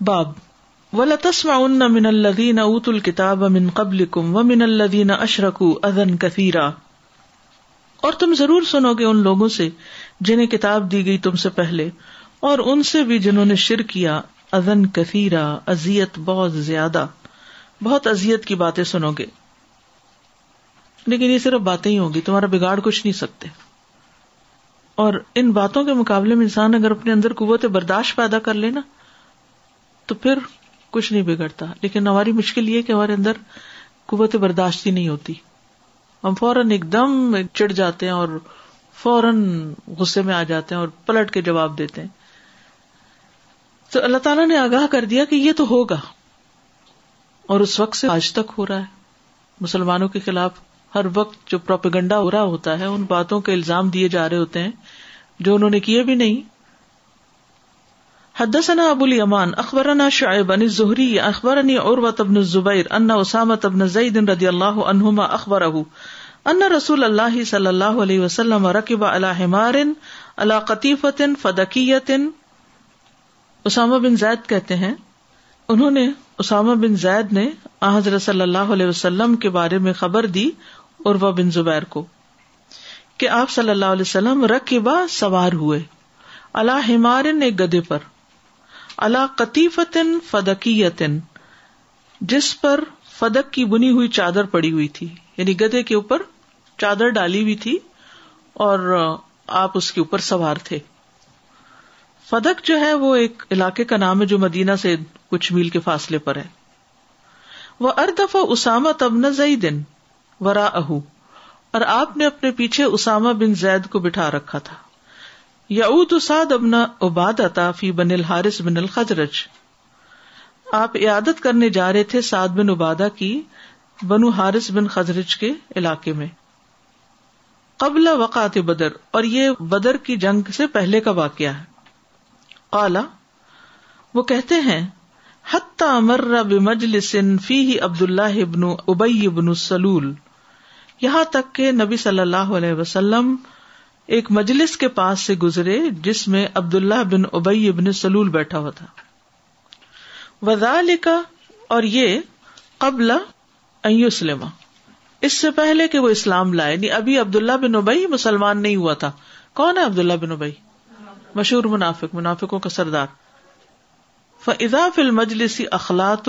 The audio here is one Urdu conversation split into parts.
باب۔ ولا تسمعن من الذين اوتوا الكتاب من قبلكم ومن الذين اشركوا اذى كثيرا۔ اور تم ضرور سنو گے ان لوگوں سے جنہیں کتاب دی گئی تم سے پہلے، اور ان سے بھی جنہوں نے شر کیا ادن کثیرا ازیت بہت زیادہ۔ بہت ازیت کی باتیں سنو گے۔ لیکن یہ صرف باتیں ہی ہوگی تمہارا بگاڑ کچھ نہیں سکتے۔ اور ان باتوں کے مقابلے میں انسان اگر اپنے اندر قوت برداشت پیدا کر لینا تو پھر کچھ نہیں بگڑتا۔ لیکن ہماری مشکل یہ کہ ہمارے اندر قوت برداشت ہی نہیں ہوتی۔ ہم فوراً ایک دم چڑ جاتے ہیں اور فوراً غصے میں آ جاتے ہیں اور پلٹ کے جواب دیتے ہیں۔ تو اللہ تعالیٰ نے آگاہ کر دیا کہ یہ تو ہوگا۔ اور اس وقت سے آج تک ہو رہا ہے۔ مسلمانوں کے خلاف ہر وقت جو پروپیگنڈا ہو رہا ہوتا ہے، ان باتوں کے الزام دیے جا رہے ہوتے ہیں جو انہوں نے کیے بھی نہیں۔ حدثنا ابو الیمان اخبرنا شعیب ان الزہری، اخبرنی عروۃ بن الزبیر ان اسامہ بن زید رضی اللہ عنہما اخبرہ ان رسول اللہ صلی اللہ علیہ وسلم رکب علی حمار، علی قطیفۃ فدکیۃ۔ اسامہ بن زید کہتے ہیں، انہوں نے اسامہ بن زید نے حضرت صلی اللہ علیہ وسلم کے بارے میں خبر دی عروا بن زبیر کو کہ آپ صلی اللہ علیہ وسلم رقبہ سوار ہوئے اللہ ہمارن ایک گدے پر۔ اللہ قطیفتن فدقیتن جس پر فدق کی بنی ہوئی چادر پڑی ہوئی تھی یعنی گدے کے اوپر چادر ڈالی ہوئی تھی اور آپ اس کے اوپر سوار تھے۔ فدق جو ہے وہ ایک علاقے کا نام ہے جو مدینہ سے کچھ میل کے فاصلے پر ہے۔ وہ اردف اسامہ تبن زئی دن ورا اہو اور آپ نے اپنے پیچھے اسامہ بن زید کو بٹھا رکھا تھا۔ یعود اساد ابنا اباد اتا فی بن الحارث بن الخجرج آپ عیادت کرنے جا رہے تھے سعد بن ابادا کی بنو حارث بن خزرج کے علاقے میں۔ قبل وقات بدر، اور یہ بدر کی جنگ سے پہلے کا واقعہ ہے۔ قالا وہ کہتے ہیں، حتی مر بمجلس فیہ عبد اللہ ابن ابی ابن سلول۔ یہاں تک کہ نبی صلی اللہ علیہ وسلم ایک مجلس کے پاس سے گزرے جس میں عبد اللہ بن ابئی ابن سلول بیٹھا ہوا تھا۔ وزال اور یہ قبل اسلم اس سے پہلے کہ وہ اسلام لائے نہیں ابھی عبد اللہ بن ابئی مسلمان نہیں ہوا تھا۔ کون ہے عبد اللہ بن ابئی مشہور منافق، منافقوں کا سردار۔ فضا فل مجلسی اخلاط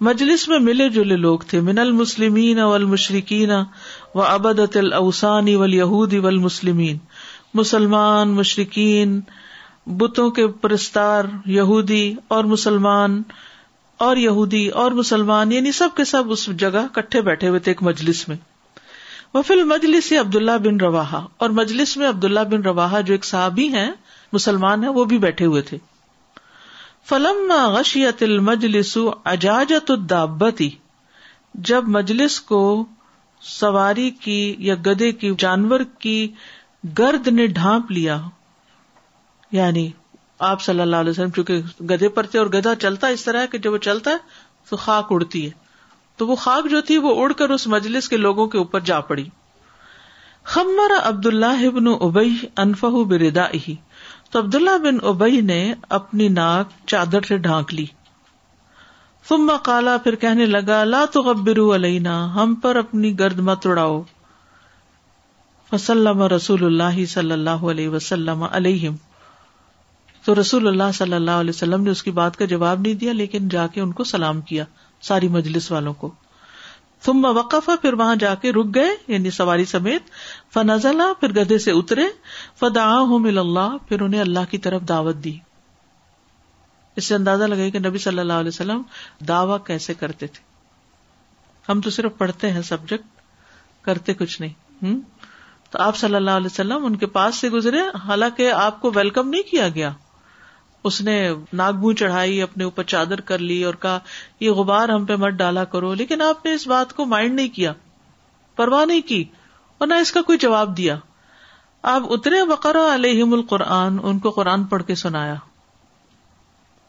مجلس میں ملے جلے لوگ تھے، من المسلمین والمشرکین و ابدت الاوسانی والیہودی والمسلمین، مسلمان مشرقین بتوں کے پرستار، یہودی اور مسلمان، اور یہودی اور مسلمان یعنی سب کے سب اس جگہ کٹھے بیٹھے ہوئے تھے ایک مجلس میں۔ وہ فل مجلس عبداللہ بن روا اور مجلس میں عبداللہ بن روا جو ایک صحابی ہیں، مسلمان ہیں، وہ بھی بیٹھے ہوئے تھے۔ فلم غشیت المجلس اجاجت الدابتی، جب مجلس کو سواری کی یا گدے کی جانور کی گرد نے ڈھانپ لیا یعنی آپ صلی اللہ علیہ وسلم چونکہ گدے پر تھے اور گدا چلتا اس طرح کہ جب وہ چلتا ہے تو خاک اڑتی ہے، تو وہ خاک جو تھی وہ اڑ کر اس مجلس کے لوگوں کے اوپر جا پڑی۔ خمر عبد اللہ ابن ابئی انفہ بردا تو عبداللہ بن ابئی نے اپنی ناک چادر سے ڈھانک لی۔ ثم کالا پھر کہنے لگا، لا تغبروا علینا، ہم پر اپنی گرد مت اڑاؤ۔ فسلم رسول اللہ صلی اللہ علیہ وسلم علیہم۔ تو رسول اللہ صلی اللہ علیہ وسلم نے اس کی بات کا جواب نہیں دیا، لیکن جا کے ان کو سلام کیا، ساری مجلس والوں کو۔ تم وقف پھر وہاں جا کے رک گئے یعنی سواری سمیت۔ فنزلہ پھر گدے سے اترے۔ فدا مل اللہ پھر انہیں اللہ کی طرف دعوت دی۔ اس سے اندازہ لگے کہ نبی صلی اللہ علیہ وسلم دعوی کیسے کرتے تھے۔ ہم تو صرف پڑھتے ہیں سبجیکٹ، کرتے کچھ نہیں۔ ہوں تو آپ صلی اللہ علیہ وسلم ان کے پاس سے گزرے، حالانکہ آپ کو ویلکم نہیں کیا گیا۔ اس نے ناگبو چڑھائی، اپنے اوپر چادر کر لی اور کہا، یہ غبار ہم پہ مت ڈالا کرو، لیکن آپ نے اس بات کو مائنڈ نہیں کیا، پرواہ نہیں کی اور نہ اس کا کوئی جواب دیا۔ آپ اترے بقرا علیہم القرآن، ان کو قرآن پڑھ کے سنایا۔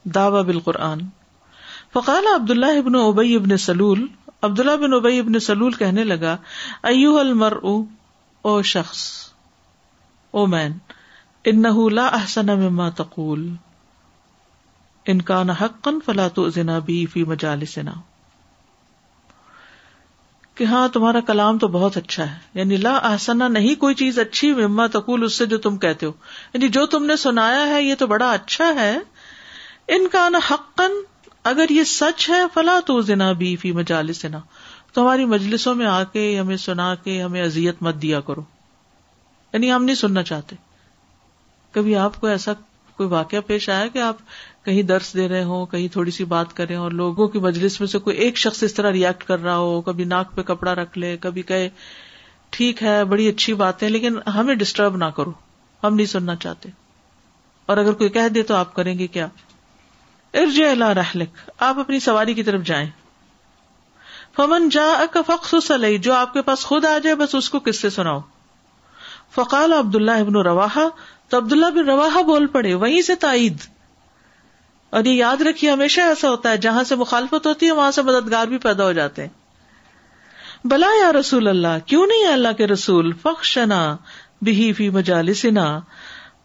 دعوی بالقرآن۔ فقال عبد اللہ ابن ابئی ابن سلول عبد اللہ بن ابئی ابن سلول کہنے لگا ایو المر او شخص، او مین ان لا احسن مما تقول۔ ان کا حقن فلا تو بی فی مجالسنا۔ کہ ہاں تمہارا کلام تو بہت اچھا ہے۔ یعنی لا آسنا نہیں کوئی چیز اچھی، مما تقول اس سے جو تم کہتے ہو۔ یعنی جو تم نے سنایا ہے، یہ تو بڑا اچھا ہے۔ ان کا نا حقن اگر یہ سچ ہے، فلا تو زنا بی فی مجالسنا۔ تو ہماری مجلسوں میں آ کے ہمیں سنا کے ہمیں ازیت مت دیا کرو۔ یعنی ہم نہیں سننا چاہتے۔ کبھی آپ کو ایسا کوئی واقعہ پیش آیا کہ آپ کہیں درس دے رہے ہوں، کہیں تھوڑی سی بات کریں اور لوگوں کی مجلس میں سے کوئی ایک شخص اس طرح ریئیکٹ کر رہا ہو، کبھی ناک پہ کپڑا رکھ لے، کبھی کہے، ٹھیک ہے، بڑی اچھی بات ہے، لیکن ہمیں ڈسٹرب نہ کرو، ہم نہیں سننا چاہتے۔ اور اگر کوئی کہہ دے تو آپ کریں گے کیا؟ ارج اللہ رحلک، آپ اپنی سواری کی طرف جائیں۔ فمن جا فخص جو آپ کے پاس خود آ جائے، بس اس کو کس سے سناؤ۔ فقال عبد اللہ ابن روا تو عبداللہ بن روا بول پڑے، وہیں سے تائید۔ اور یہ یاد رکھیے، ہمیشہ ایسا ہوتا ہے، جہاں سے مخالفت ہوتی ہے، وہاں سے مددگار بھی پیدا ہو جاتے ہیں۔ بلا یا رسول اللہ، کیوں نہیں ہے اللہ کے رسول؟ فخشنا بہی فی مجالسنا۔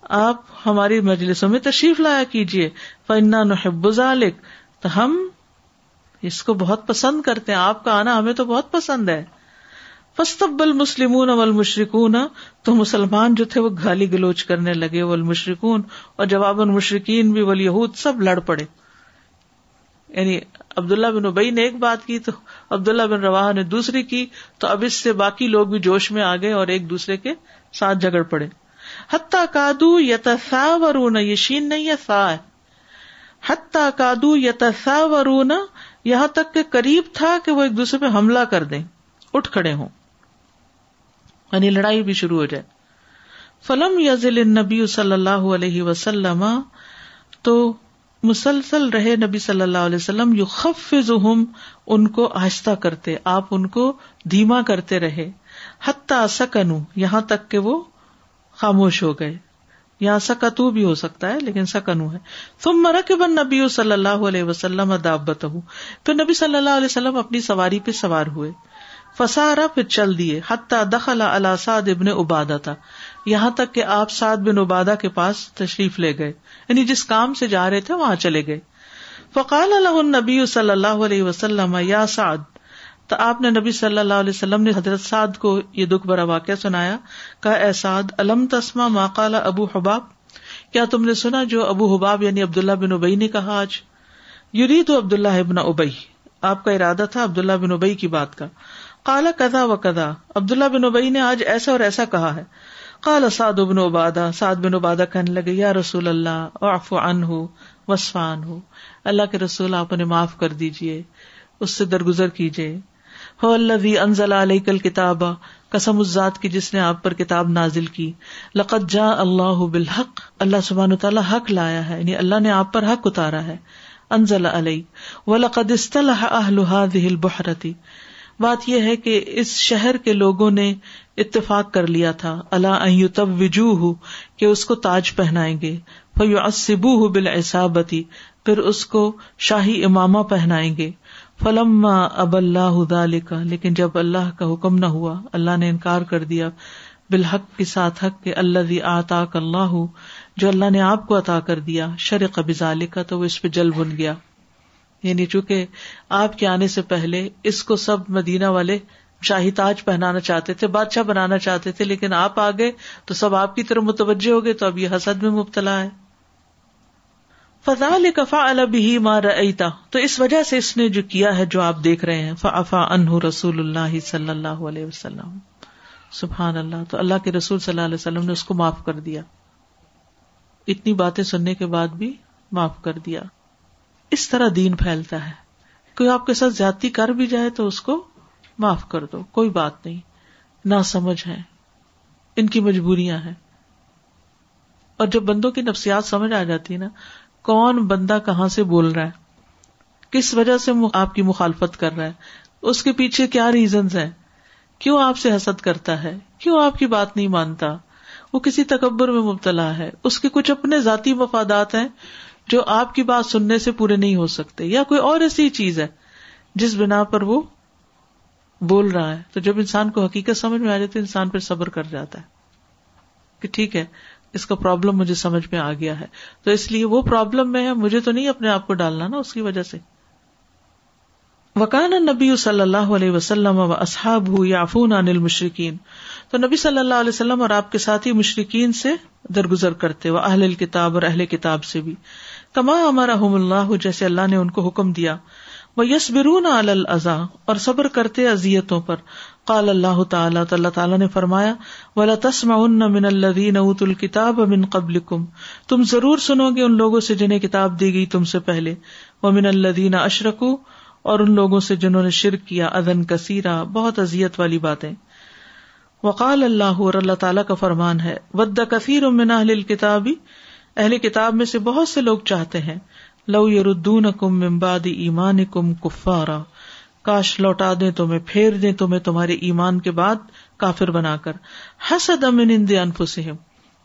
آپ ہماری مجلسوں میں تشریف لایا کیجیے فنا نحب ذالک تو ہم اس کو بہت پسند کرتے ہیں۔ آپ کا آنا ہمیں تو بہت پسند ہے۔ فستبل مسلمون اول مشرقون تو مسلمان جو تھے وہ گالی گلوچ کرنے لگے ول مشرقون اور جواب مشرقین بھی ول یہود سب لڑ پڑے۔ یعنی عبداللہ بن ابئی نے ایک بات کی، تو عبداللہ بن روا نے دوسری کی۔ تو اب اس سے باقی لوگ بھی جوش میں آ گئے اور ایک دوسرے کے ساتھ جگڑ پڑے۔ حتیٰ کادو یتسا ورون یہ شین نہیں ہے، سا ہے۔ حتیٰ کادو یتسا ورون یہاں تک کہ قریب تھا کہ وہ ایک دوسرے پہ حملہ کر دیں۔ اٹھ کھڑے ہوں۔ یعنی لڑائی بھی شروع ہو جائے۔ فلم یزل نبی صلی اللہ علیہ وسلم، تو مسلسل رہے نبی صلی اللہ علیہ وسلم یو خف ان کو آہستہ کرتے، آپ ان کو دھیما کرتے رہے۔ حتیٰ سکنو یہاں تک کہ وہ خاموش ہو گئے۔ یہاں سکتو بھی ہو سکتا ہے، لیکن سکنو ہے۔ تم مرک بن نبی صلی اللہ علیہ وسلم دابت پھر نبی صلی اللہ علیہ وسلم اپنی سواری پہ سوار ہوئے۔ فسارا پھر چل دیے، حتیٰ دخل سعد ابن ابادا تھا یہاں تک کہ آپ سعد بن ابادا کے پاس تشریف لے گئے۔ یعنی جس کام سے جا رہے تھے وہاں چلے گئے۔ فقال اللہ نبی صلی اللہ علیہ وسلم، یا سعد۔ تو آپ نے نبی صلی اللہ علیہ وسلم نے حضرت سعد کو یہ دکھ برا واقعہ سنایا۔ کہ اے سعد علم تسما ماقال ابو حباب؟ کیا تم نے سنا جو ابو حباب یعنی عبداللہ بن ابئی نے کہا آج؟ یوری تو عبداللہ ابن ابئی آپ کا ارادہ تھا عبداللہ بن ابئی کی بات کا۔ کالا کدا و کدا عبد اللہ بن ابئی نے آج ایسا اور ایسا کہا ہے۔ کالا سعد بن ابادا سعد بن ابادا کہنے لگے، یا رسول اللہ اف ان ہو وسفان ہو اللہ کے رسول، آپ انہیں معاف کر دیجیے اس سے درگزر کیجیے ہو اللہ بھی انزل علیہ کل کتاب قسم ذات کی جس نے آپ پر کتاب نازل کی۔ لقت جا اللہ بالحق۔ اللہ سبحان تعالیٰ حق لایا ہے یعنی اللہ نے آپ پر حق اتارا ہے۔ انزل علیہ و لقد استلح اہل هذه البحرتی بات یہ ہے کہ اس شہر کے لوگوں نے اتفاق کر لیا تھا۔ اللہ تب وجو ہو کہ اس کو تاج پہنائیں گے۔ فیو اسبو ہو بال ایسابتی پھر اس کو شاہی امامہ پہنائیں گے۔ فلم اب اللہ کا لیکن جب اللہ کا حکم نہ ہوا، اللہ نے انکار کر دیا۔ بالحق کے ساتھ حق کے اللہ آتا اللہ، جو اللہ نے آپ کو عطا کر دیا، شرق بزال کا تو وہ اس پہ جل بن گیا۔ یعنی چونکہ آپ کے آنے سے پہلے اس کو سب مدینہ والے شاہی تاج پہنانا چاہتے تھے، بادشاہ بنانا چاہتے تھے، لیکن آپ آ گئے تو سب آپ کی طرف متوجہ ہو گئے تو اب یہ حسد میں مبتلا ہے۔ فضا کفا البی مار تو اس وجہ سے اس نے جو کیا ہے جو آپ دیکھ رہے ہیں فافا ان رسول اللہ صلی اللہ علیہ وسلم۔ سبحان اللہ تو اللہ کے رسول صلی اللہ علیہ وسلم نے اس کو معاف کر دیا۔ اتنی باتیں سننے کے بعد بھی معاف کر دیا۔ اس طرح دین پھیلتا ہے۔ کوئی آپ کے ساتھ زیادتی کر بھی جائے تو اس کو معاف کر دو، کوئی بات نہیں۔ نہ سمجھ ہے ان کی مجبوریاں ہیں۔ اور جب بندوں کی نفسیات سمجھ آ جاتی ہے نا، کون بندہ کہاں سے بول رہا ہے؟ کس وجہ سے آپ کی مخالفت کر رہا ہے؟ اس کے پیچھے کیا ریزنز ہیں؟ کیوں آپ سے حسد کرتا ہے؟ کیوں آپ کی بات نہیں مانتا؟ وہ کسی تکبر میں مبتلا ہے۔ اس کے کچھ اپنے ذاتی مفادات ہیں۔ جو آپ کی بات سننے سے پورے نہیں ہو سکتے، یا کوئی اور ایسی چیز ہے جس بنا پر وہ بول رہا ہے۔ تو جب انسان کو حقیقت سمجھ میں آ جاتی ہے، انسان پھر صبر کر جاتا ہے کہ ٹھیک ہے، اس کا پرابلم مجھے سمجھ میں آ گیا ہے۔ تو اس لیے وہ پرابلم میں ہے، مجھے تو نہیں اپنے آپ کو ڈالنا نا، اس کی وجہ سے۔ وکان نبی صلی اللہ علیہ وسلم و اصحاب یافون انل مشرقین تو نبی صلی اللہ علیہ وسلم اور آپ کے ساتھی مشرقین سے درگزر کرتے وہ اہل کتاب اور اہل کتاب سے بھی۔ کما ہمارا اللہ، جیسے اللہ نے ان کو حکم دیا۔ وہ یس برون الزا اور صبر کرتے ازیتوں پر۔ قال اللہ تعالیٰ، تو اللہ تعالیٰ نے فرمایا ولا تسما من الدین ات الکتاب امن قبل کم تم ضرور سنو گے ان لوگوں سے جنہیں کتاب دی گئی تم سے پہلے۔ وہ من الدین اشرکو اور ان لوگوں سے جنہوں نے شرک کیا ادن کثیرہ، بہت ازیت والی باتیں۔ وقال اللہ، اور اللہ تعالیٰ کا فرمان ہے، ود کثیر من اہل کتابی اہل کتاب میں سے بہت سے لوگ چاہتے ہیں، لو یردون کم ممباد ایمان کم کفارا، کاش لوٹا دیں تمہیں پھیر دیں تمہیں تمہارے ایمان کے بعد کافر بنا کر۔ حسد امن ان انفسہم،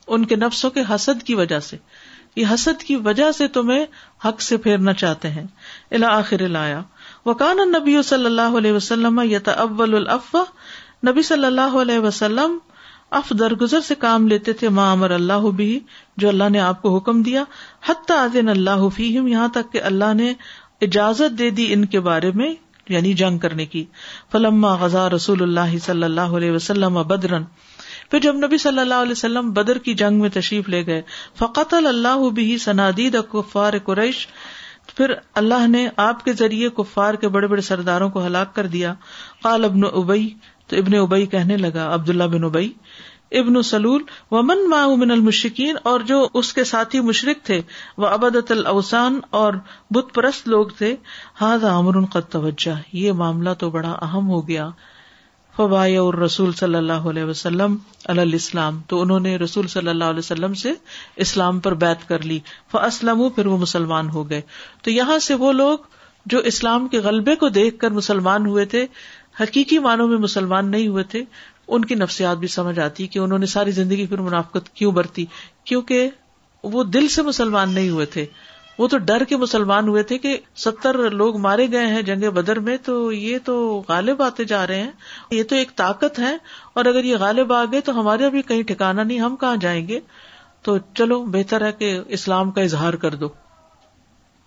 ان کے نفسوں کے حسد کی وجہ سے۔ یہ حسد کی وجہ سے تمہیں حق سے پھیرنا چاہتے ہیں۔ الا آخر لایا وکان نبی صلی اللہ علیہ وسلم یت اول الافواہ نبی صلی اللہ علیہ وسلم اف درگزر سے کام لیتے تھے ماں امر اللہ بھی جو اللہ نے آپ کو حکم دیا، حتی آدن اللہ فیہم، یہاں تک کہ اللہ نے اجازت دے دی ان کے بارے میں یعنی جنگ کرنے کی۔ فلما غزا رسول اللہ صلی اللہ علیہ وسلم بدرن۔ پھر جب نبی صلی اللہ علیہ وسلم بدر کی جنگ میں تشریف لے گئے فقت اللہ بھی سنادید کفار قریش۔ پھر اللہ نے آپ کے ذریعے کفار کے بڑے بڑے سرداروں کو ہلاک کر دیا۔ قال ابن ابئی تو ابن ابئی کہنے لگا، عبداللہ بن ابئی ابن سلول ومن ما من المشکین اور جو اس کے ساتھی مشرق تھے وہ ابدت الاوسان اور بت پرست لوگ تھے ہاض امر قد توجہ۔ یہ معاملہ تو بڑا اہم ہو گیا۔ فبا اور رسول صلی اللہ علیہ وسلم الاسلام۔ تو انہوں نے رسول صلی اللہ علیہ وسلم سے اسلام پر بیت کر لی۔ فاسلم پھر وہ مسلمان ہو گئے۔ تو یہاں سے وہ لوگ جو اسلام کے غلبے کو دیکھ کر مسلمان ہوئے تھے، حقیقی معنوں میں مسلمان نہیں ہوئے تھے ان کی نفسیات بھی سمجھ آتی کہ انہوں نے ساری زندگی پھر منافقت کیوں برتی؟ کیونکہ وہ دل سے مسلمان نہیں ہوئے تھے۔ وہ تو ڈر کے مسلمان ہوئے تھے کہ ستر لوگ مارے گئے ہیں جنگ بدر میں، تو یہ تو غالب آتے جا رہے ہیں۔ یہ تو ایک طاقت ہے۔ اور اگر یہ غالب آ گئے تو ہمارے بھی کہیں ٹھکانا نہیں، ہم کہاں جائیں گے؟ تو چلو بہتر ہے کہ اسلام کا اظہار کر دو۔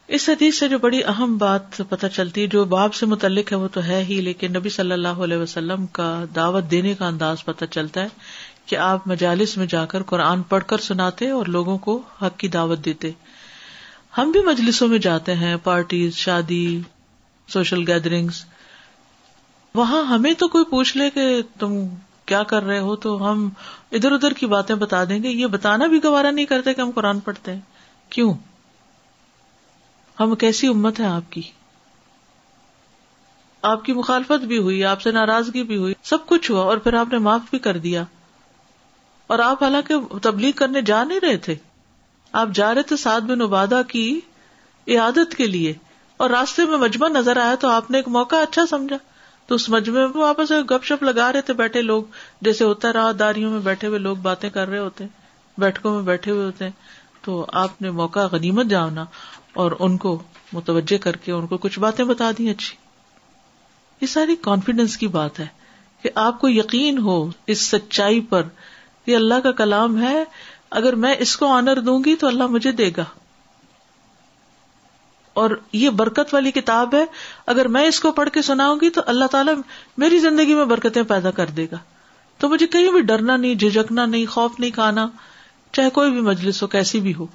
اس حدیث سے جو بڑی اہم بات پتہ چلتی جو باب سے متعلق ہے، وہ تو ہے ہی، لیکن نبی صلی اللہ علیہ وسلم کا دعوت دینے کا انداز پتہ چلتا ہے کہ آپ مجالس میں جا کر قرآن پڑھ کر سناتے اور لوگوں کو حق کی دعوت دیتے۔ ہم بھی مجلسوں میں جاتے ہیں، پارٹیز، شادی، سوشل گیدرنگس وہاں ہمیں تو کوئی پوچھ لے کہ تم کیا کر رہے ہو، تو ہم ادھر ادھر کی باتیں بتا دیں گے۔ یہ بتانا بھی گوارا نہیں کرتے کہ ہم قرآن پڑھتے ہیں۔ کیوں؟ ہم کیسی امت ہے آپ کی؟ آپ کی مخالفت بھی ہوئی، آپ سے ناراضگی بھی ہوئی، سب کچھ ہوا اور پھر آپ نے معاف بھی کر دیا۔ اور آپ حالانکہ تبلیغ کرنے جا نہیں رہے تھے۔ آپ جا رہے تھے سعد بن عبادہ کی عادت کے لیے۔ اور راستے میں مجمع نظر آیا تو آپ نے ایک موقع اچھا سمجھا۔ تو اس مجمے میں واپس گپ شپ لگا رہے تھے بیٹھے لوگ۔ جیسے ہوتا رہا، داریوں میں بیٹھے ہوئے لوگ باتیں کر رہے ہوتے ہیں بیٹھکوں میں بیٹھے ہوئے ہوتے۔ ہیں تو آپ نے موقع غنیمت جانا اور ان کو متوجہ کر کے ان کو کچھ باتیں بتا دی اچھی۔ یہ ساری کانفیڈینس کی بات ہے کہ آپ کو یقین ہو اس سچائی پر یہ اللہ کا کلام ہے، اگر میں اس کو آنر دوں گی تو اللہ مجھے دے گا۔ اور یہ برکت والی کتاب ہے، اگر میں اس کو پڑھ کے سناؤں گی تو اللہ تعالیٰ میری زندگی میں برکتیں پیدا کر دے گا۔ تو مجھے کہیں بھی ڈرنا نہیں جھجکنا نہیں، خوف نہیں کھانا، چاہے کوئی بھی مجلس ہو، کیسی بھی ہو۔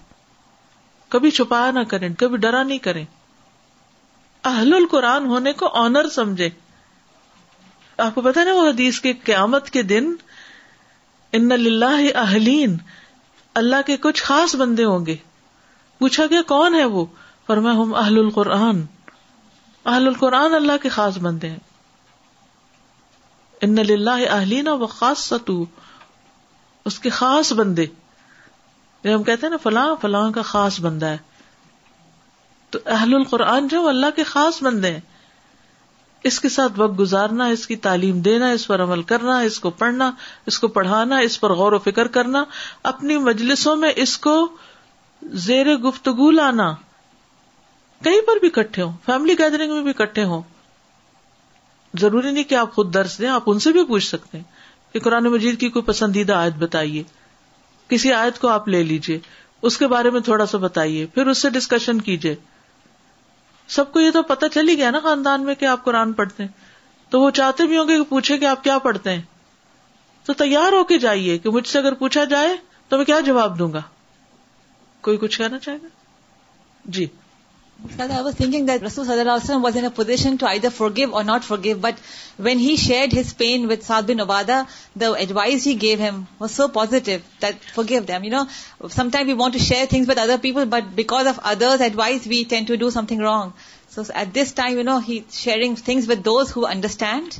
کبھی چھپایا نہ کریں، کبھی ڈرا نہیں کریں۔ اہل القرآن ہونے کو آنر سمجھے۔ آپ کو پتا نا وہ حدیث کے قیامت کے دن، ان اللہ اہلین اللہ کے کچھ خاص بندے ہوں گے۔ پوچھا گیا، کون ہے وہ؟ پر میں ہوں اہل القرآن اہل القرآن اللہ کے خاص بندے ہیں۔ ان اللہ اہلین و خاص ستو اس کے خاص بندے۔ ہم کہتے ہیں نا، فلاں فلاں کا خاص بندہ ہے۔ تو اہل القرآن جو اللہ کے خاص بندے ہیں۔ اس کے ساتھ وقت گزارنا، اس کی تعلیم دینا، اس پر عمل کرنا، اس کو پڑھنا، اس کو پڑھانا، اس پر غور و فکر کرنا، اپنی مجلسوں میں اس کو زیر گفتگو لانا۔ کہیں پر بھی کٹھے ہوں فیملی گیدرنگ میں بھی کٹھے ہوں۔ ضروری نہیں کہ آپ خود درس دیں، آپ ان سے بھی پوچھ سکتے ہیں کہ قرآن مجید کی کوئی پسندیدہ آیت بتائیے۔ کسی آیت کو آپ لے لیجیے اس کے بارے میں تھوڑا سا بتائیے۔ پھر اس سے ڈسکشن کیجیے سب کو یہ تو پتا چل ہی گیا نا خاندان میں کہ آپ قرآن پڑھتے ہیں۔ تو وہ چاہتے بھی ہوں گے کہ پوچھے کہ آپ کیا پڑھتے ہیں۔ تو تیار ہو کے جائیے کہ مجھ سے اگر پوچھا جائے تو میں کیا جواب دوں گا۔ کوئی کچھ کہنا چاہے گا؟ جی۔ I was thinking that Rasul was in a position to either forgive or not forgive, but when he shared his pain with Saad bin Ubada, the advice he gave him was so positive that forgive them. You know, sometimes we want to share things with other people, but because of others' advice, we tend to do something wrong. So at this time, you know, he's sharing things with those who understand.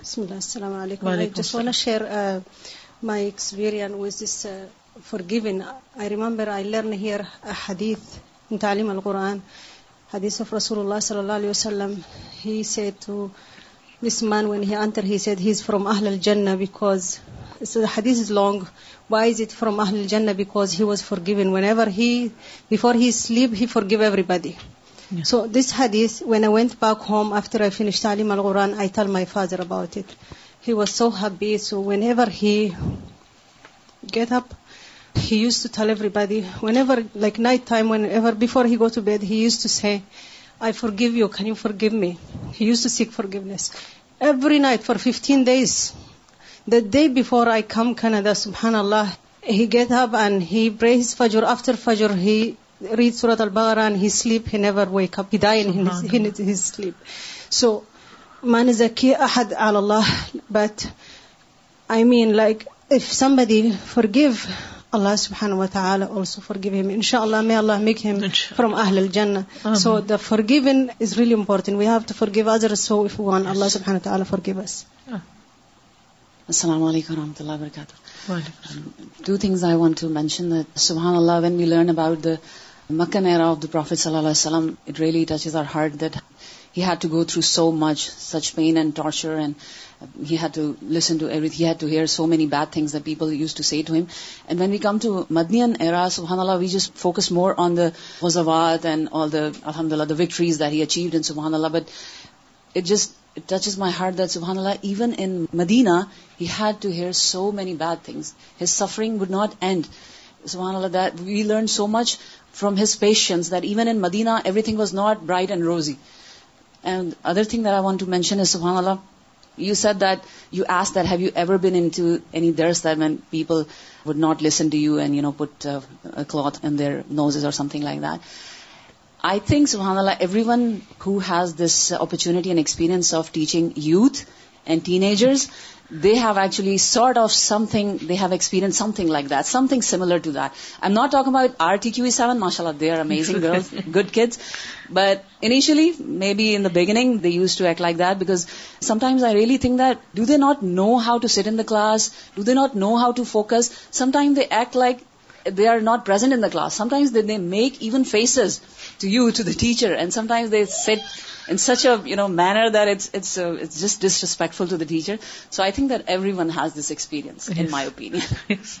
Bismillah, assalamu alaikum. I just want to share uh, my experience with this uh, forgiving. I remember I learned here a hadith in Ta'lim al-Quran, hadith of Rasulullah sallallahu alayhi wa sallam. He said to this man when he entered, he said he's from Ahl al-Jannah because, so the hadith is long. Why is it from Ahl al-Jannah? Because he was forgiven. Whenever he, before he sleep, he forgive everybody. Yeah. So this hadith, when I went back home after I finished Ta'lim al-Quran, I tell my father about it. He was so happy. So whenever he get up, he used to tell everybody, whenever, like night time, whenever, before he go to bed, he used to say, I forgive you, can you forgive me? He used to seek forgiveness. Every night for 15 days. The day before I come Canada, subhanallah, he get up and he prays Fajr. After Fajr, he reads Surah Al-Baqarah and he sleep, he never wake up. He die in his, in his sleep. So, man is zaki ahad ala Allah, but I mean like, if somebody forgive Allah subhanahu wa ta'ala also forgive him. Inshallah, may Allah make him Inshallah. from Ahlul Jannah. Amen. So the forgiving is really important. We have to forgive others so if we want Allah subhanahu wa ta'ala forgive us. Ah. Assalamu alaikum warahmatullahi wabarakatuh. Um, two things I want to mention that subhanallah when we learn about the Meccan era of the Prophet sallallahu alaihi wasallam it really touches our heart that he had to go through so much such pain and torture and uh, he had to listen to everything. He had to hear so many bad things that people used to say to him. And when we come to Madnian era subhanallah we just focus more on the ghazawat and all the alhamdulillah the victories that he achieved in subhanallah. But it just it touches my heart that subhanallah even in Medina he had to hear so many bad things. His suffering would not end. Subhanallah that we learned so much from his patience that even in Medina everything was not bright and rosy and other thing that I want to mention is subhanallah you said that you asked that have you ever been into any dars that when people would not listen to you and you know put a cloth in their noses or something like that? I think, subhanAllah, everyone who has this opportunity and experience of teaching youth and teenagers, they have actually sort of something, they have experienced something like that, something similar to that. I'm not talking about RTQE7, mashallah, they are amazing girls, good kids. But initially, maybe in the beginning, they used to act like that because sometimes I really think that, do they not know how to sit in the class? Do they not know how to focus? Sometimes they act like they are not present in the class. Sometimes they, they make even faces to you, to the teacher, and sometimes they sit in such a you know manner that it's it's uh, it's just disrespectful to the teacher. So I think that everyone has this experience, yes. in my opinion. Yes.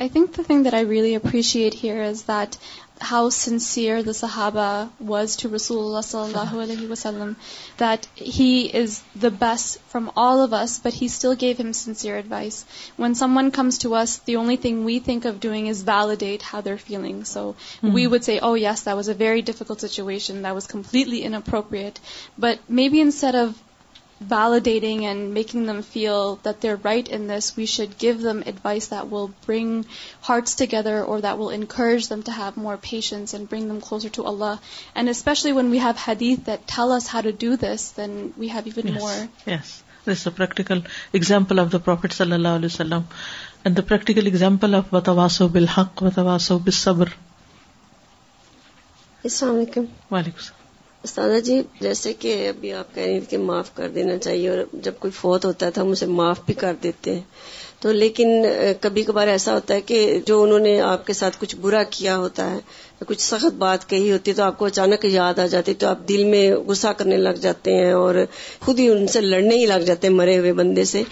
I think the thing that I really appreciate here is that how sincere the Sahaba was to Rasulullah sallallahu alaihi wasallam, that he is the best from all of us, but he still gave him sincere advice. When someone comes to us, the only thing we think of doing is validate how they're feeling. So hmm. we would say, oh yes, that was a very difficult situation, that was completely inappropriate. But maybe instead of validating and making them feel that they're right in this, we should give them advice that will bring hearts together or that will encourage them to have more patience and bring them closer to Allah. And especially when we have hadith that tell us how to do this, then we have even yes, more. Yes. This is a practical example of the Prophet sallallahu wasallam, and the practical example of watawaso bil haq, watawaso bil sabr. Assalamu alaikum. Wa alaikum استاذہ جی جیسے کہ ابھی آپ کہہ رہی کہ معاف کر دینا چاہیے اور جب کوئی فوت ہوتا ہے تو ہم اسے معاف بھی کر دیتے ہیں۔ تو لیکن کبھی کبھار ایسا ہوتا ہے کہ جو انہوں نے آپ کے ساتھ کچھ برا کیا ہوتا ہے یا کچھ سخت بات کہی ہوتی ہے تو آپ کو اچانک یاد آ جاتی ہے، تو آپ دل میں غصہ کرنے لگ جاتے ہیں اور خود ہی ان سے لڑنے ہی لگ جاتے ہیں مرے ہوئے بندے سے۔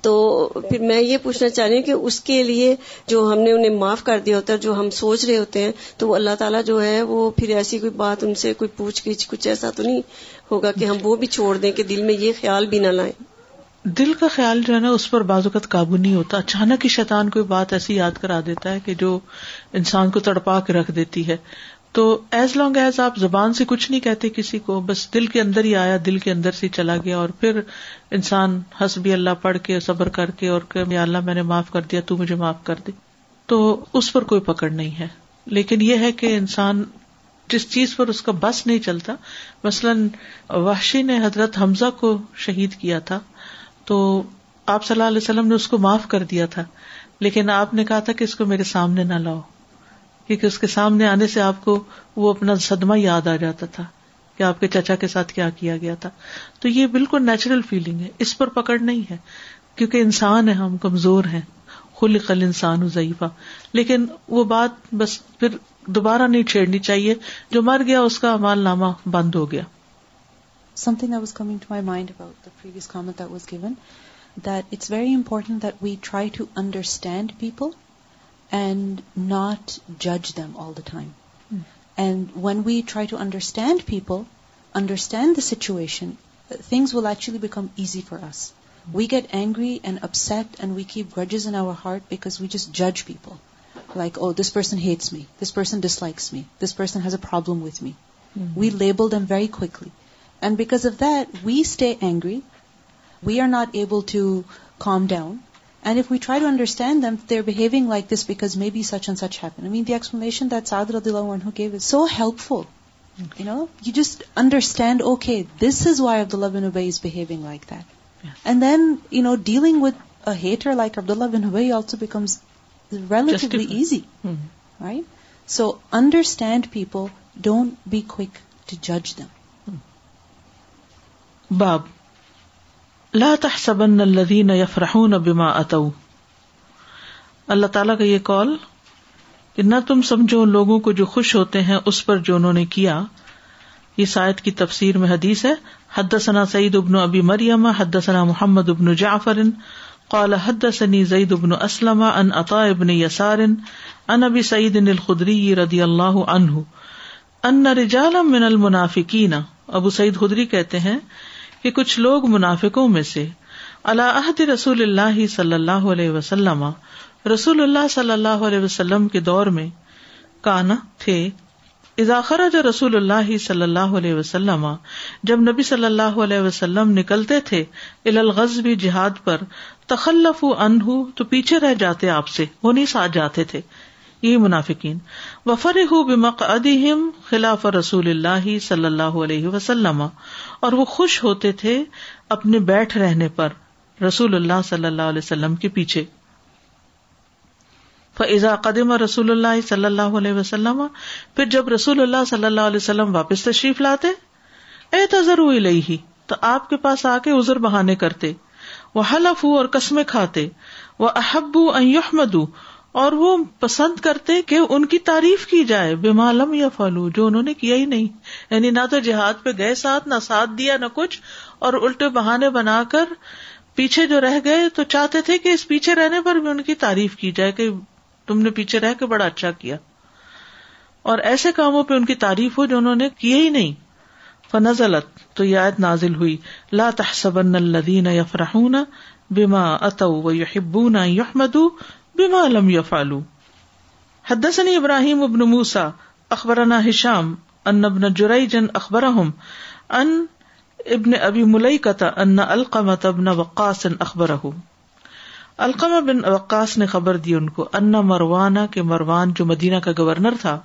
تو پھر میں یہ پوچھنا چاہ رہی ہوں کہ اس کے لیے جو ہم نے انہیں معاف کر دیا ہوتا ہے، جو ہم سوچ رہے ہوتے ہیں، تو وہ اللہ تعالیٰ جو ہے، وہ پھر ایسی کوئی بات ان سے کوئی پوچھ گچھ، کچھ ایسا تو نہیں ہوگا کہ ہم وہ بھی چھوڑ دیں کہ دل میں یہ خیال بھی نہ لائیں۔ دل کا خیال جو ہے نا، اس پر بعض اوقات قابو نہیں ہوتا۔ اچانک ہی شیطان کوئی بات ایسی یاد کرا دیتا ہے کہ جو انسان کو تڑپا کے رکھ دیتی ہے۔ تو ایز لانگ ایز آپ زبان سے کچھ نہیں کہتے کسی کو، بس دل کے اندر ہی آیا، دل کے اندر سے چلا گیا اور پھر انسان حسبی اللہ پڑھ کے، صبر کر کے اور کہ اللہ میں نے معاف کر دیا، تو مجھے معاف کر دے۔ تو اس پر کوئی پکڑ نہیں ہے۔ لیکن یہ ہے کہ انسان جس چیز پر اس کا بس نہیں چلتا، مثلاً وحشی نے حضرت حمزہ کو شہید کیا تھا، تو آپ صلی اللہ علیہ وسلم نے اس کو معاف کر دیا تھا۔ لیکن آپ نے کہا تھا کہ اس کو میرے سامنے نہ لاؤ۔ کیونکہ اس کے سامنے آنے سے آپ کو وہ اپنا صدمہ یاد آ جاتا تھا کہ آپ کے چچا کے ساتھ کیا کیا گیا تھا۔ تو یہ بالکل نیچرل فیلنگ ہے۔ اس پر پکڑ نہیں ہے۔ کیونکہ انسان ہے ہم کمزور ہیں۔ خل خل انسان ضعیفہ۔ لیکن وہ بات بس پھر دوبارہ نہیں چھیڑنی چاہیے۔ جو مر گیا، اس کا مال نامہ بند ہو گیا۔ Something I was coming to my mind about the previous comment was given that it's very important that we try to understand people and not judge them all the time. Mm. And when we try to understand people, understand the situation, things will actually become easy for us. Hmm. We get angry and upset and we keep grudges in our heart because we just judge people. Like, oh, this person hates me. This person dislikes me. This person has a problem with me. Mm-hmm. We label them very quickly. And because of that, we stay angry. We are not able to calm down. And if we try to understand them, they're behaving like this because maybe such and such happened. I mean, the explanation that Sa'ad radiallahu anhu gave is so helpful. You know, you just understand, okay, this is why Abdullah bin Ubay is behaving like that. Yeah. And then, you know, dealing with a hater like Abdullah bin Ubay also becomes relatively easy. Mm-hmm. Right? So, understand people, don't be quick to judge them. Bab. لا تحسبن الذين يفرحون بما اتوا اللہ تعالیٰ کا یہ کال کہ نہ تم سمجھو لوگوں کو جو خوش ہوتے ہیں اس پر جو انہوں نے کیا۔ یہ سائد کی تفسیر میں حدیث ہے۔ حدثنا سعید ابن ابی مریم، حدثنا محمد ابن جعفر، قال حدثني زید ابن اسلم ان عطاء ابن یسار ان ابی سعید الخدری رضی اللہ عنہ، ان رجالا من المنافقین۔ ابو سعید خدری کہتے ہیں کہ کچھ لوگ منافقوں میں سے اللہ عہد رسول اللہ صلی اللہ علیہ وسلم، رسول اللہ صلی اللہ علیہ وسلم کے دور میں کانا تھے۔ اضاخر جو رسول اللہ صلی اللہ علیہ وسلم، جب نبی صلی اللہ علیہ وسلم نکلتے تھے الغزبی جہاد پر تخلف انہ تو پیچھے رہ جاتے آپ سے، وہ نہیں ساتھ جاتے تھے۔ یہ منافقین وفر بمق ادیم خلاف رسول اللہ صلی اللہ علیہ وسلم، اور وہ خوش ہوتے تھے اپنے بیٹھ رہنے پر رسول اللہ صلی اللہ علیہ وسلم کے پیچھے۔ فضا قدم رسول اللہ صلی اللہ علیہ وسلم، پھر جب رسول اللہ صلی اللہ علیہ وسلم واپس تشریف لاتے، اے تذر ہی تو آپ کے پاس آ کے ازر بہانے کرتے وہ حلف اور قسمیں کھاتے وہ احبو احمد اور وہ پسند کرتے کہ ان کی تعریف کی جائے بے معلوم یا فالو جو انہوں نے کیا ہی نہیں۔ یعنی نہ تو جہاد پہ گئے ساتھ، نہ ساتھ دیا، نہ کچھ، اور الٹے بہانے بنا کر پیچھے جو رہ گئے تو چاہتے تھے کہ اس پیچھے رہنے پر بھی ان کی تعریف کی جائے کہ تم نے پیچھے رہ کے بڑا اچھا کیا۔ اور ایسے کاموں پہ ان کی تعریف ہو جو انہوں نے کیے ہی نہیں۔ فنزلت، تو یہ آیت نازل ہوئی۔ لا تحسبن الذین یفرحون بما اتوا ویحبون یحمدوا بما لم يفعلوا. حدثني ابراهيم ابن موسى اخبرنا هشام ان ابن جريج اخبرهم ان ابن ابی ملیکة ان القمة ابن وقاص اخبره القمہ بن وقاص نے خبر دی ان کو ان مروانا کے مروان جو مدینہ کا گورنر تھا،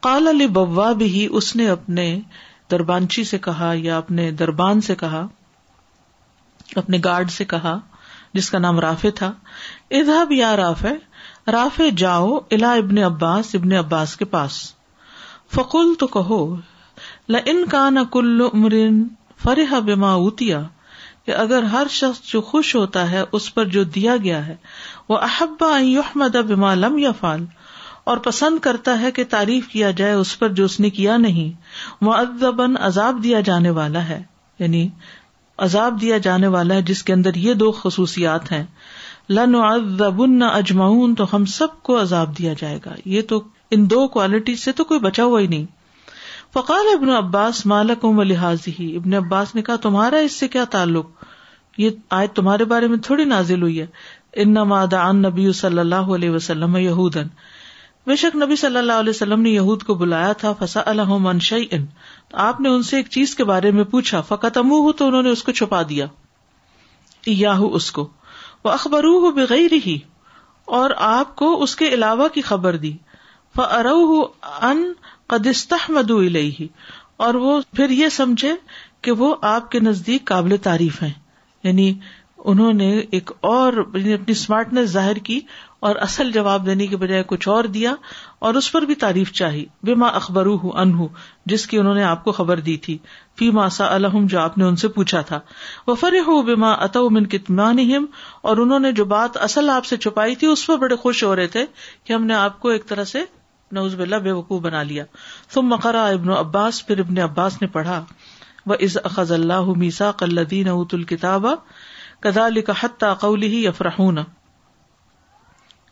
قال علی بوا بھی اس نے اپنے دربانچی سے کہا یا اپنے دربان سے کہا، اپنے گارڈ سے کہا، جس کا نام رافع تھا ادھب یا رافع رافع جاؤ الا ابن عباس ابن عباس کے پاس۔ فکل تو کہو ان کا نہ کل امرین فرح بما اوتیا، کہ اگر ہر شخص جو خوش ہوتا ہے اس پر جو دیا گیا ہے، وہ احبا احمد بما لم یا فال اور پسند کرتا ہے کہ تعریف کیا جائے اس پر جو اس نے کیا نہیں وہ ادبن عذاب دیا جانے والا ہے۔ یعنی عذاب دیا جانے والا ہے جس کے اندر یہ دو خصوصیات ہیں۔ لن ادبن اجمعون، تو ہم سب کو عذاب دیا جائے گا۔ یہ تو ان دو کوالٹی سے تو کوئی بچا ہوا ہی نہیں۔ فقال ابن عباس مالک و ہی ابن عباس نے کہا، تمہارا اس سے کیا تعلق؟ یہ آئے تمہارے بارے میں تھوڑی نازل ہوئی ہے۔ ان ان نبی صلی اللہ علیہ وسلم یہودن بے شک نبی صلی اللہ علیہ وسلم نے یہود کو بلایا تھا فسا الحم انشئی ان آپ نے ان سے ایک چیز کے بارے میں پوچھا فقط امو تو انہوں نے اس کو چھپا دیا۔ یاہو اس کو۔ وہ اخبرو بغیر ہی اور آپ کو اس کے علاوہ کی خبر دی۔ فرو ان قدستہ مدو ہی اور وہ پھر یہ سمجھے کہ وہ آپ کے نزدیک قابل تعریف ہیں۔ یعنی انہوں نے ایک اور یعنی اپنی اسمارٹنیس ظاہر کی اور اصل جواب دینے کے بجائے کچھ اور دیا اور اس پر بھی تعریف چاہی۔ بے ماں اخبر انہ جس کی انہوں نے آپ کو خبر دی تھی۔ فی ماسا الحم جو آپ نے ان سے پوچھا تھا۔ وہ فر ہو بے ماں اتمن کتمان اور انہوں نے جو بات اصل آپ سے چھپائی تھی، اس پر بڑے خوش ہو رہے تھے کہ ہم نے آپ کو ایک طرح سے نوز بلّہ بے وقوع بنا لیا۔ تم مقرا ابن عباس، پھر ابن عباس نے پڑھا۔ وہ از اخذ اللہ میسا قلدین ات الکتاب کدا لکھا حتہ قولی افرحون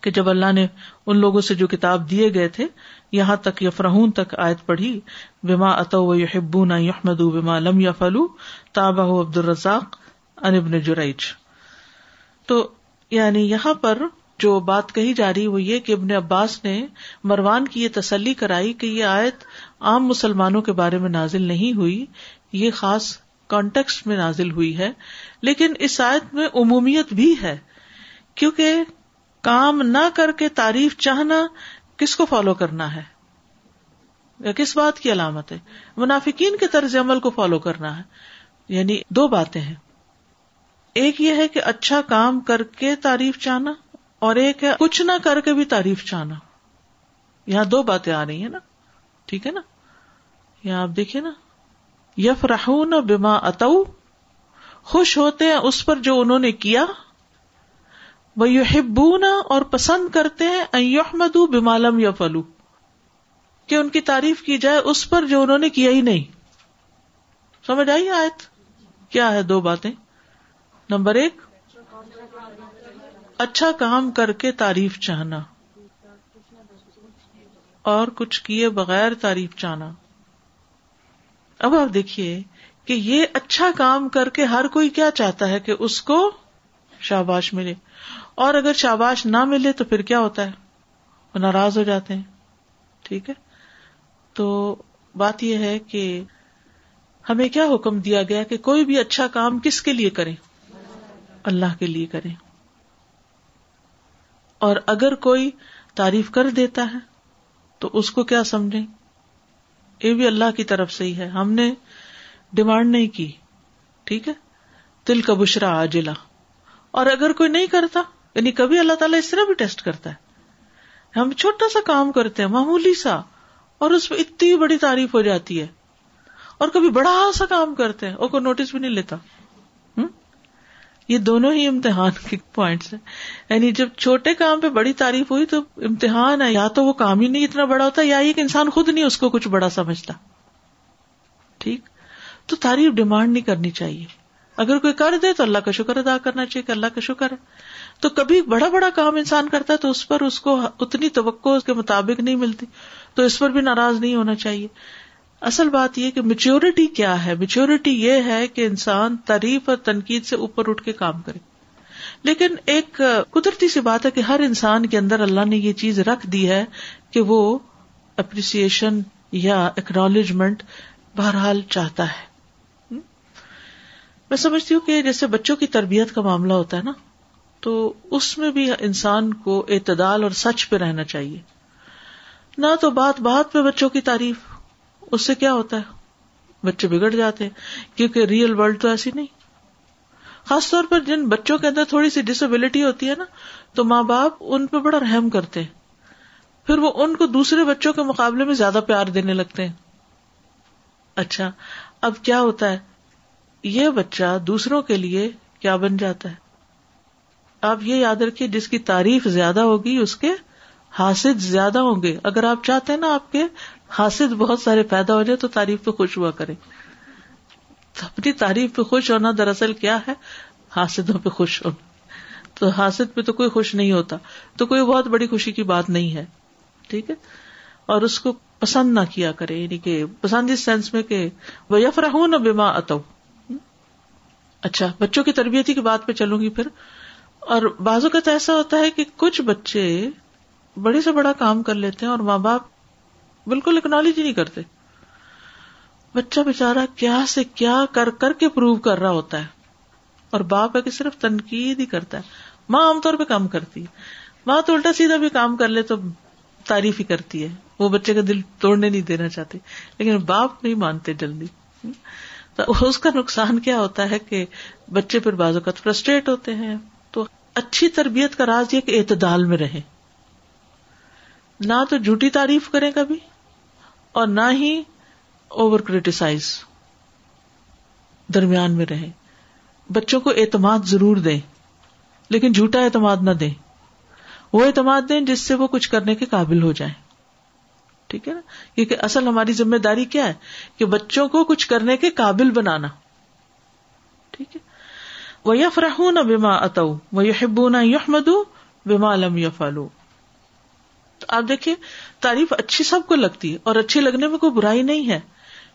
کہ جب اللہ نے ان لوگوں سے جو کتاب دیے گئے تھے، یہاں تک یفرحون تک آیت پڑھی، بما اتو و یحبون یحمد بما لم یفلو تابہ عبد الرزاق ان ابن جریج تو یعنی یہاں پر جو بات کہی جا رہی، وہ یہ کہ ابن عباس نے مروان کی یہ تسلی کرائی کہ یہ آیت عام مسلمانوں کے بارے میں نازل نہیں ہوئی، یہ خاص کانٹیکس میں نازل ہوئی ہے۔ لیکن اس آیت میں عمومیت بھی ہے، کیونکہ کام نہ کر کے تعریف چاہنا کس کو فالو کرنا ہے؟ یا کس بات کی علامت ہے؟ منافقین کے طرز عمل کو فالو کرنا ہے۔ یعنی دو باتیں ہیں۔ ایک یہ ہے کہ اچھا کام کر کے تعریف چاہنا اور ایک ہے کچھ نہ کر کے بھی تعریف چاہنا۔ یہاں دو باتیں آ رہی ہیں نا۔ ٹھیک ہے نا؟ یہاں آپ دیکھیے نا۔ یف رہ بیما اتو خوش ہوتے ہیں اس پر جو انہوں نے کیا۔ وہ اور پسند کرتے ہیں یحمد بمالم یا فلو کہ ان کی تعریف کی جائے اس پر جو انہوں نے کیا ہی نہیں۔ سمجھ آئی آیت؟ کیا ہے دو باتیں؟ نمبر ایک اچھا کام کر کے تعریف چاہنا اور کچھ کیے بغیر تعریف چاہنا۔ اب آپ دیکھیے کہ یہ اچھا کام کر کے ہر کوئی کیا چاہتا ہے کہ اس کو شاباش ملے۔ اور اگر شاباش نہ ملے تو پھر کیا ہوتا ہے؟ وہ ناراض ہو جاتے ہیں۔ ٹھیک ہے؟ تو بات یہ ہے کہ ہمیں کیا حکم دیا گیا کہ کوئی بھی اچھا کام کس کے لیے کرے اللہ کے لیے کرے اور اگر کوئی تعریف کر دیتا ہے تو اس کو کیا سمجھیں؟ یہ بھی اللہ کی طرف سے ہی ہے۔ ہم نے ڈیمانڈ نہیں کی۔ ٹھیک ہے؟ تل کا بشرا آجلا اور اگر کوئی نہیں کرتا یعنی کبھی اللہ تعالیٰ اس طرح بھی ٹیسٹ کرتا ہے۔ ہم چھوٹا سا کام کرتے ہیں، معمولی سا، اور اس میں اتنی بڑی تعریف ہو جاتی ہے۔ اور کبھی بڑا سا کام کرتے ہیں، اور کوئی نوٹس بھی نہیں لیتا۔ یہ دونوں ہی امتحان کے پوائنٹس ہیں۔ یعنی جب چھوٹے کام پہ بڑی تعریف ہوئی تو امتحان ہے یا تو وہ کام ہی نہیں اتنا بڑا ہوتا، یا یہ کہ انسان خود نہیں اس کو کچھ بڑا سمجھتا۔ ٹھیک؟ تو تعریف ڈیمانڈ نہیں کرنی چاہیے۔ اگر کوئی کر دے تو اللہ کا شکر ادا کرنا چاہیے کہ اللہ کا شکر ہے۔ تو کبھی بڑا بڑا کام انسان کرتا ہے تو اس پر اس کو اتنی توقع اس کے مطابق نہیں ملتی۔ تو اس پر بھی ناراض نہیں ہونا چاہیے۔ اصل بات یہ کہ میچیورٹی کیا ہے؟ میچیورٹی یہ ہے کہ انسان تعریف اور تنقید سے اوپر اٹھ کے کام کرے۔ لیکن ایک قدرتی سی بات ہے کہ ہر انسان کے اندر اللہ نے یہ چیز رکھ دی ہے کہ وہ اپریسیشن یا اکنالجمنٹ بہرحال چاہتا ہے۔ میں سمجھتی ہوں کہ جیسے بچوں کی تربیت کا معاملہ ہوتا ہے نا، تو اس میں بھی انسان کو اعتدال اور سچ پہ رہنا چاہیے۔ نہ تو بات بات پہ بچوں کی تعریف، اس سے کیا ہوتا ہے؟ بچے بگڑ جاتے ہیں، کیونکہ ریئل ورلڈ تو ایسی نہیں۔ خاص طور پر جن بچوں کے اندر تھوڑی سی ڈسبلٹی ہوتی ہے نا، تو ماں باپ ان پہ بڑا رحم کرتے ہیں۔ پھر وہ ان کو دوسرے بچوں کے مقابلے میں زیادہ پیار دینے لگتے ہیں۔ اچھا اب کیا ہوتا ہے؟ یہ بچہ دوسروں کے لیے کیا بن جاتا ہے؟ آپ یہ یاد رکھیے، جس کی تعریف زیادہ ہوگی، اس کے حاصل زیادہ ہوں گے۔ اگر آپ چاہتے ہیں نا، آپ کے حاصل بہت سارے پیدا ہو جائے تو تعریف پہ خوش ہوا کرے اپنی تعریف پہ خوش ہونا دراصل کیا ہے؟ حاسدوں پہ خوش ہونا۔ تو حاسد پہ تو کوئی خوش نہیں ہوتا۔ تو کوئی بہت بڑی خوشی کی بات نہیں ہے۔ ٹھیک ہے؟ اور اس کو پسند نہ کیا کرے یعنی کہ پسند اس سینس میں کہ وہ یفراہ نہ بیما اتو اچھا بچوں کی تربیتی کی بات پہ چلوں گی پھر۔ اور بازو کا تو ایسا ہوتا ہے کہ کچھ بچے بڑے سے بڑا کام کر لیتے ہیں اور ماں باپ بالکل اکنالج ہی نہیں کرتے۔ بچہ بےچارا کیا سے کیا کر کر کے پروو کر رہا ہوتا ہے۔ اور باپ ہے کہ صرف تنقید ہی کرتا ہے۔ ماں عام طور پہ کام کرتی ہے۔ ماں تو الٹا سیدھا بھی کام کر لے تو تعریف ہی کرتی ہے۔ وہ بچے کا دل توڑنے نہیں دینا چاہتے لیکن باپ نہیں مانتے جلدی۔ اس کا نقصان کیا ہوتا ہے کہ بچے پھر بازو کا فرسٹریٹ ہوتے ہیں۔ تو اچھی تربیت کا راز یہ کہ اعتدال میں رہے۔ نہ تو جھوٹی تعریف کریں کبھی اور نہ ہی اوور کریٹیسائز۔ درمیان میں رہے۔ بچوں کو اعتماد ضرور دیں، لیکن جھوٹا اعتماد نہ دیں۔ وہ اعتماد دیں جس سے وہ کچھ کرنے کے قابل ہو جائیں۔ ٹھیک ہے نا؟ کیونکہ اصل ہماری ذمہ داری کیا ہے؟ کہ بچوں کو کچھ کرنے کے قابل بنانا۔ ٹھیک ہے؟ وہ یف نہ بیما اتو وہ یحبو نہ یحمد بیما لم یفالو تو آپ دیکھیے، تعریف اچھی سب کو لگتی ہے اور اچھی لگنے میں کوئی برائی نہیں ہے،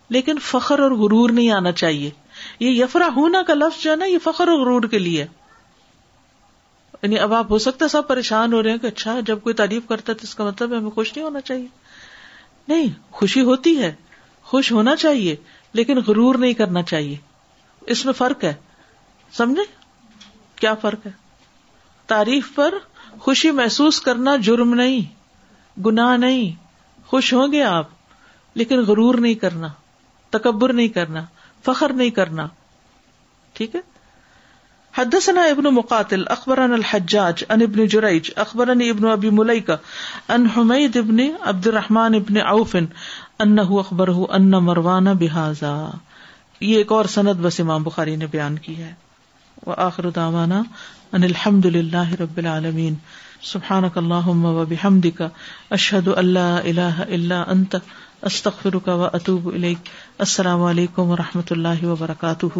لیکن فخر اور غرور نہیں آنا چاہیے۔ یہ یفرا ہونا کا لفظ جو ہے نا، یہ فخر اور غرور کے لیے یعنی اب آپ ہو سکتا ہے سب پریشان ہو رہے ہیں کہ اچھا جب کوئی تعریف کرتا ہے تو اس کا مطلب ہمیں خوش نہیں ہونا چاہیے۔ نہیں، خوشی ہوتی ہے، خوش ہونا چاہیے، لیکن غرور نہیں کرنا چاہیے۔ اس میں فرق ہے۔ سمجھے؟ کیا فرق ہے؟ تعریف پر خوشی محسوس کرنا جرم نہیں، گناہ نہیں۔ خوش ہوں گے آپ، لیکن غرور نہیں کرنا، تکبر نہیں کرنا، فخر نہیں کرنا۔ ٹھیک ہے؟ حدثنا ابن مقاتل، اخبرنا الحجاج ان ابن جریج اخبرني ابن ابي مليكه ان حميد ابن عبد الرحمن ابن عوف انه اخبره ان مروان بهذا یہ ایک اور سند بس امام بخاری نے بیان کی ہے۔ وآخر دعوانا ان الحمد للہ رب العالمین۔ سبحانك اللهم وبحمدك اشهد ان لا اله الا انت استغفرك واتوب اليك السلام علیکم و رحمۃ اللہ وبرکاتہ۔